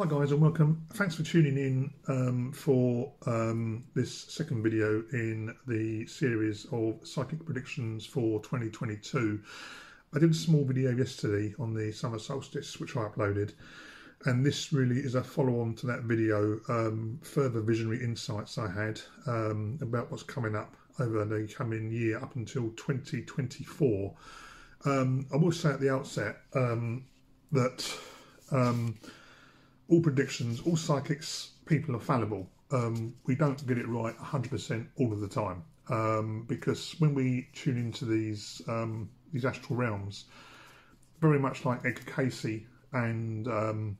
Hi guys and welcome. Thanks for tuning in um, for um, this second video in the series of psychic predictions for 2022. I did a small video yesterday on the summer solstice which I uploaded and this really is a follow-on to that video, um, further visionary insights I had um, about what's coming up over the coming year up until 2024. Um, I will say at the outset um, that all predictions, all psychics people are fallible. Um, we don't get it right 100% all of the time um, because when we tune into these um, these astral realms, very much like Edgar Cayce and um,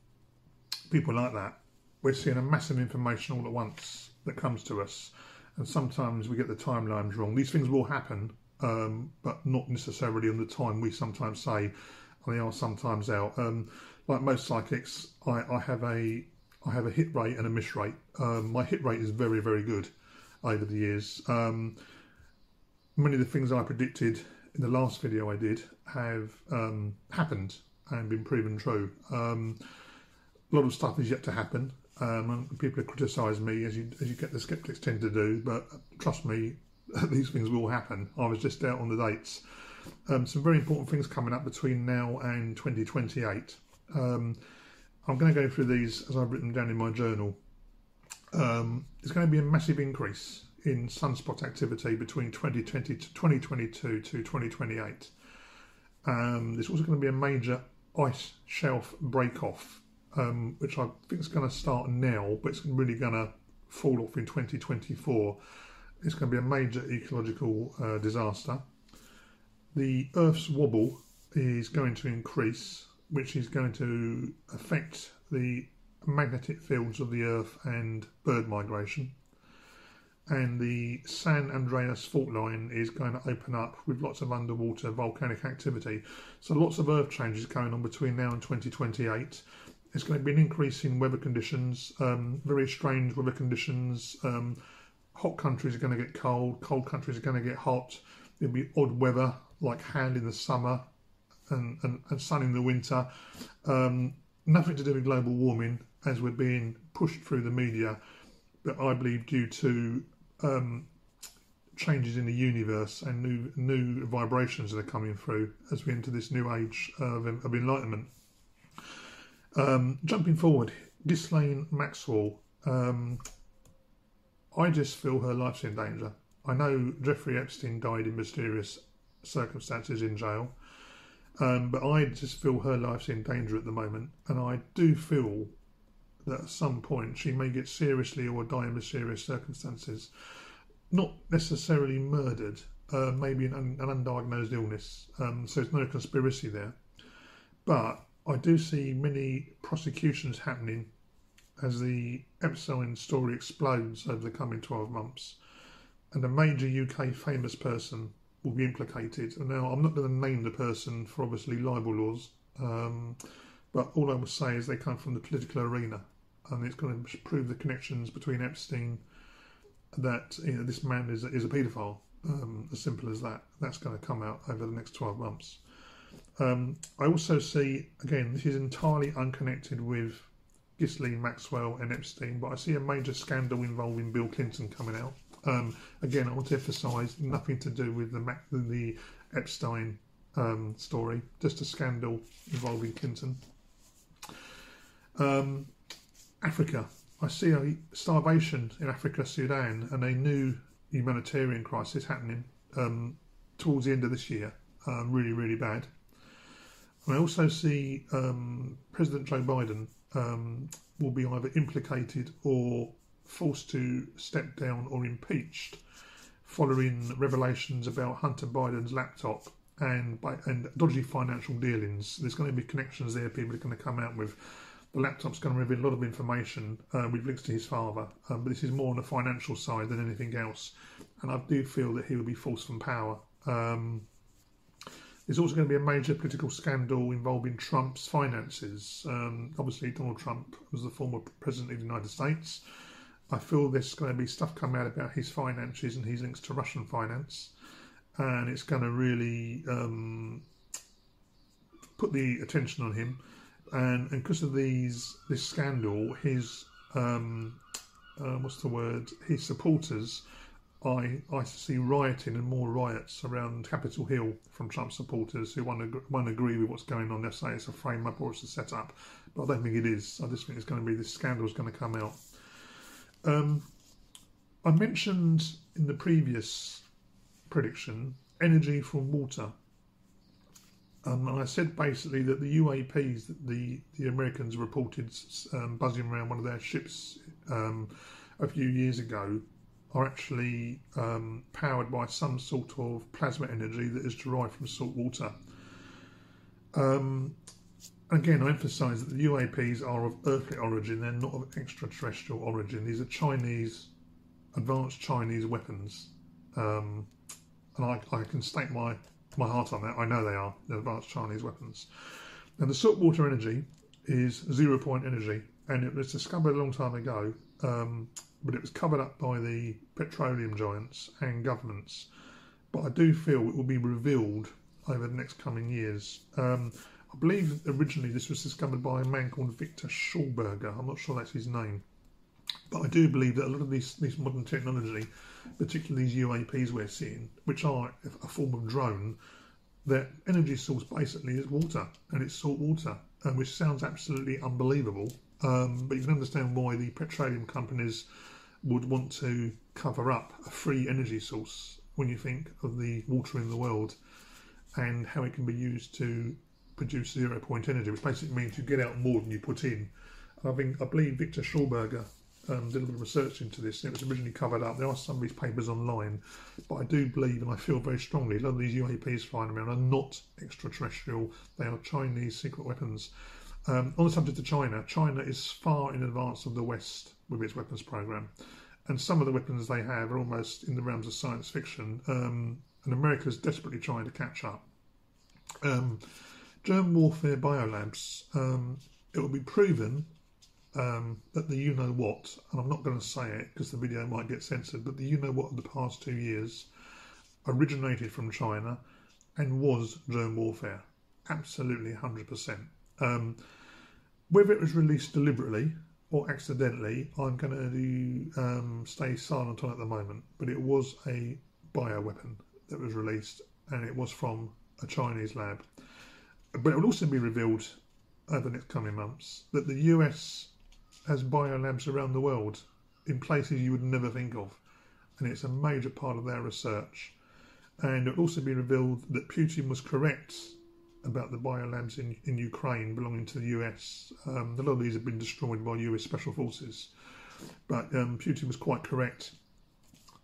people like that, we're seeing a massive information all at once that comes to us, and sometimes we get the timelines wrong. These things will happen, um, but not necessarily on the time we sometimes say, they are sometimes out. Um, like most psychics, I, I, have a I have a hit rate and a miss rate. Um, my hit rate is very very good over the years. Um, many of the things I predicted in the last video I did have um, happened and been proven true. Um, a lot of stuff is yet to happen. Um, people have criticised me as you as you get the skeptics tend to do, but trust me, these things will happen. I was just out on the dates. Um, some very important things coming up between now and 2028. Um, I'm going to go through these as I've written down in my journal. Um, there's going to be a massive increase in sunspot activity between 2020 to 2022 to 2028. Um, there's also going to be a major ice shelf break off, um, which I think is going to start now, but it's really going to fall off in 2024. It's going to be a major ecological uh, disaster. The Earth's wobble is going to increase which is going to affect the magnetic fields of the Earth and bird migration. And the San Andreas fault line is going to open up with lots of underwater volcanic activity. So lots of Earth changes going on between now and 2028. It's going to be an increase in weather conditions, um, very strange weather conditions. Um, hot countries are going to get cold, cold countries are going to get hot. There'll be odd weather like hand in the summer, and, and, and sun in the winter. Um, nothing to do with global warming as we're being pushed through the media, but I believe due to um, changes in the universe and new new vibrations that are coming through as we enter this new age of, of enlightenment. Um, jumping forward, Ghislaine Maxwell. Um, I just feel her life's in danger. I know Jeffrey Epstein died in mysterious circumstances in jail. Um, but I just feel her life's in danger at the moment, and I do feel that at some point she may get seriously or die in mysterious circumstances. Not necessarily murdered, uh, maybe an, an, undiagnosed illness, um, so there's no conspiracy there. But I do see many prosecutions happening as the Epstein story explodes over the coming 12 months. And a major UK famous person will be implicated. And now I'm not going to name the person for obviously libel laws, um, but all I will say is they come from the political arena, and it's going to prove the connections between Epstein that you know, this man is a, is a paedophile. Um, as simple as that. That's going to come out over the next 12 months. Um, I also see, again, this is entirely unconnected with Ghislaine Maxwell and Epstein, but I see a major scandal involving Bill Clinton coming out. Um, again, I want to emphasise nothing to do with the the Epstein um, story, just a scandal involving Clinton. Um, Africa, I see a starvation in Africa, Sudan, and a new humanitarian crisis happening um, towards the end of this year. Um, really, really bad. And I also see um, President Joe Biden will be either implicated or forced to step down or impeached following revelations about Hunter Biden's laptop and and dodgy financial dealings. There's going to be connections there. People are going to come out with the laptop's going to reveal a lot of information uh, with links to his father. Um, but this is more on the financial side than anything else. And I do feel that he will be forced from power. Um, there's also going to be a major political scandal involving Trump's finances. Um, obviously, Donald Trump was the former president of the United States. I feel there's going to be stuff coming out about his finances and his links to Russian finance, and it's going to really um, put the attention on him. and and because of these this scandal, his um, uh, what's the word? His supporters, I I see rioting and more riots around Capitol Hill from Trump supporters who won't, won't agree with what's going on. They say it's a frame up or it's a setup, but I don't think it is. I just think it's going to be this scandal is going to come out. Um, I mentioned in the previous prediction energy from water. Um, and I said basically that the UAPs that the, the Americans reported um, buzzing around one of their ships um, a few years ago are actually um, powered by some sort of plasma energy that is derived from salt water. Um, again, I emphasise that the UAPs are of earthly origin, they're not of extraterrestrial origin. These are Chinese, advanced Chinese weapons. Um, and I, I can stake my my heart on that. I know they are the advanced Chinese weapons. Now, the saltwater energy is zero point energy, and it was discovered a long time ago, um, but it was covered up by the petroleum giants and governments. But I do feel it will be revealed over the next coming years. Um, I believe originally this was discovered by a man called Victor Schauberger. I'm not sure that's his name. But I do believe that a lot of these, these modern technology, particularly these UAPs we're seeing, which are a form of drone, their energy source basically is water, and it's salt water, um, which sounds absolutely unbelievable. Um, but you can understand why the petroleum companies would want to cover up a free energy source when you think of the water in the world and how it can be used to produce zero point energy, which basically means you get out more than you put in. I think I believe Victor Schauberger um, did a bit of research into this. and It was originally covered up. There are some of these papers online, but I do believe and I feel very strongly a lot of these UAPs flying around are not extraterrestrial. They are Chinese secret weapons. Um, on the subject of China, China is far in advance of the West with its weapons program, and some of the weapons they have are almost in the realms of science fiction. Um, and America is desperately trying to catch up. Um, germ warfare biolabs. Um, it will be proven um, that the you know what, and I'm not going to say it because the video might get censored, but the you know what of the past two years originated from China and was germ warfare. Absolutely 100%. Um, whether it was released deliberately or accidentally, I'm going to um, stay silent on at the moment, but it was a bioweapon that was released and it was from a Chinese lab. But it will also be revealed over the next coming months that the US has biolabs around the world in places you would never think of, and it's a major part of their research. And it will also be revealed that Putin was correct about the biolabs in, in Ukraine belonging to the US. Um, a lot of these have been destroyed by US special forces, but um, Putin was quite correct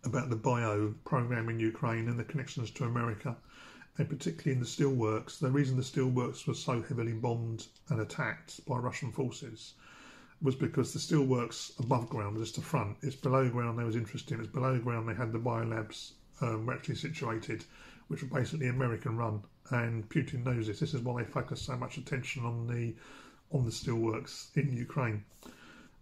about the bio program in Ukraine and the connections to America, and particularly in the steelworks. The reason the steelworks were so heavily bombed and attacked by Russian forces was because the steelworks above ground just the front. It's below ground that was interesting. It's below ground they had the biolabs um, were actually situated, which were basically American run. And Putin knows this. This is why they focus so much attention on the on the steelworks in Ukraine.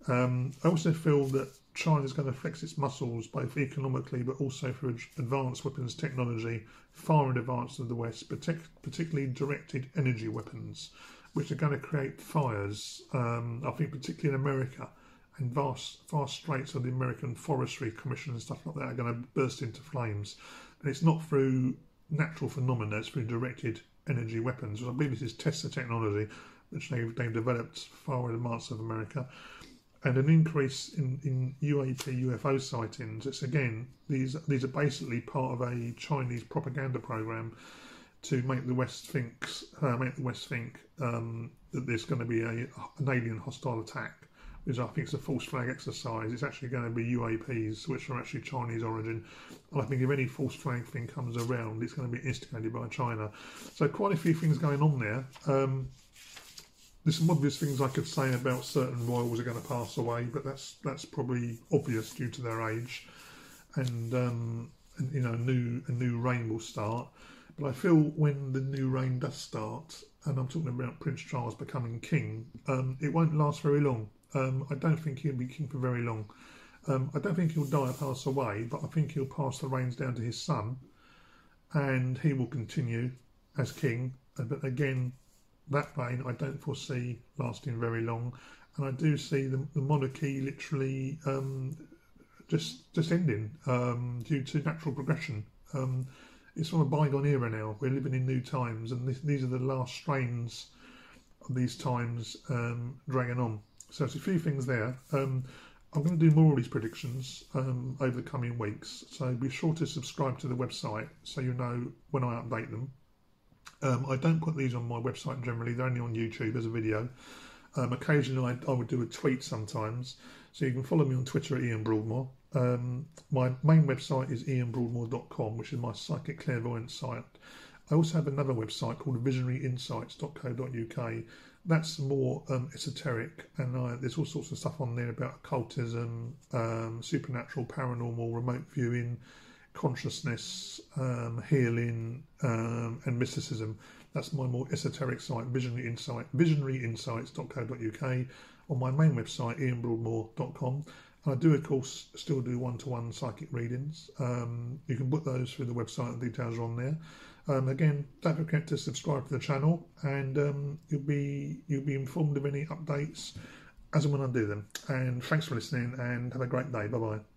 Um, I also feel that China is going to flex its muscles both economically but also through advanced weapons technology far in advance of the West, particularly directed energy weapons which are going to create fires, um, I think particularly in America, and vast, vast straits of the American Forestry Commission and stuff like that are going to burst into flames. And it's not through natural phenomena, it's through directed energy weapons. I believe this is Tesla technology, which they've, they've developed far in advance of America. And an increase in, in UAP UFO sightings. It's again, these these are basically part of a Chinese propaganda program to make the West think, uh, make the West think um, that there's going to be a, an alien hostile attack, which I think is a false flag exercise. It's actually going to be UAPs, which are actually Chinese origin. And I think if any false flag thing comes around, it's going to be instigated by China. So quite a few things going on there. Um, there's some obvious things I could say about certain royals are going to pass away, but that's that's probably obvious due to their age, and, um, and you know, a new a new reign will start. But I feel when the new reign does start, and I'm talking about Prince Charles becoming king, um, it won't last very long. Um, I don't think he'll be king for very long. Um, I don't think he'll die or pass away, but I think he'll pass the reins down to his son, and he will continue as king. But again, that reign I don't foresee lasting very long, and I do see the, the monarchy literally um, just just ending um, due to natural progression. Um, it's from a bygone era now. We're living in new times, and this, these are the last strains of these times um, dragging on. So there's a few things there. Um, I'm going to do more of these predictions um, over the coming weeks, so be sure to subscribe to the website so you know when I update them. Um, I don't put these on my website generally; they're only on YouTube as a video. Um, occasionally, I, I, would do a tweet sometimes, so you can follow me on Twitter at Ian Broadmoor. Um, my main website is ianbroadmoor.com, which is my psychic clairvoyance site. I also have another website called visionaryinsights.co.uk. That's more um, esoteric, and I, there's all sorts of stuff on there about occultism, um, supernatural, paranormal, remote viewing, consciousness, um, healing, um, and mysticism. That's my more esoteric site, Visionary Insight, visionaryinsights.co.uk. On my main website, ianbroadmoor.com. I do, of course, still do one-to-one psychic readings. Um, you can book those through the website. The details are on there. Um, again, don't forget to subscribe to the channel, and um, you'll be you'll be informed of any updates as and when I do them. And thanks for listening, and have a great day. Bye bye.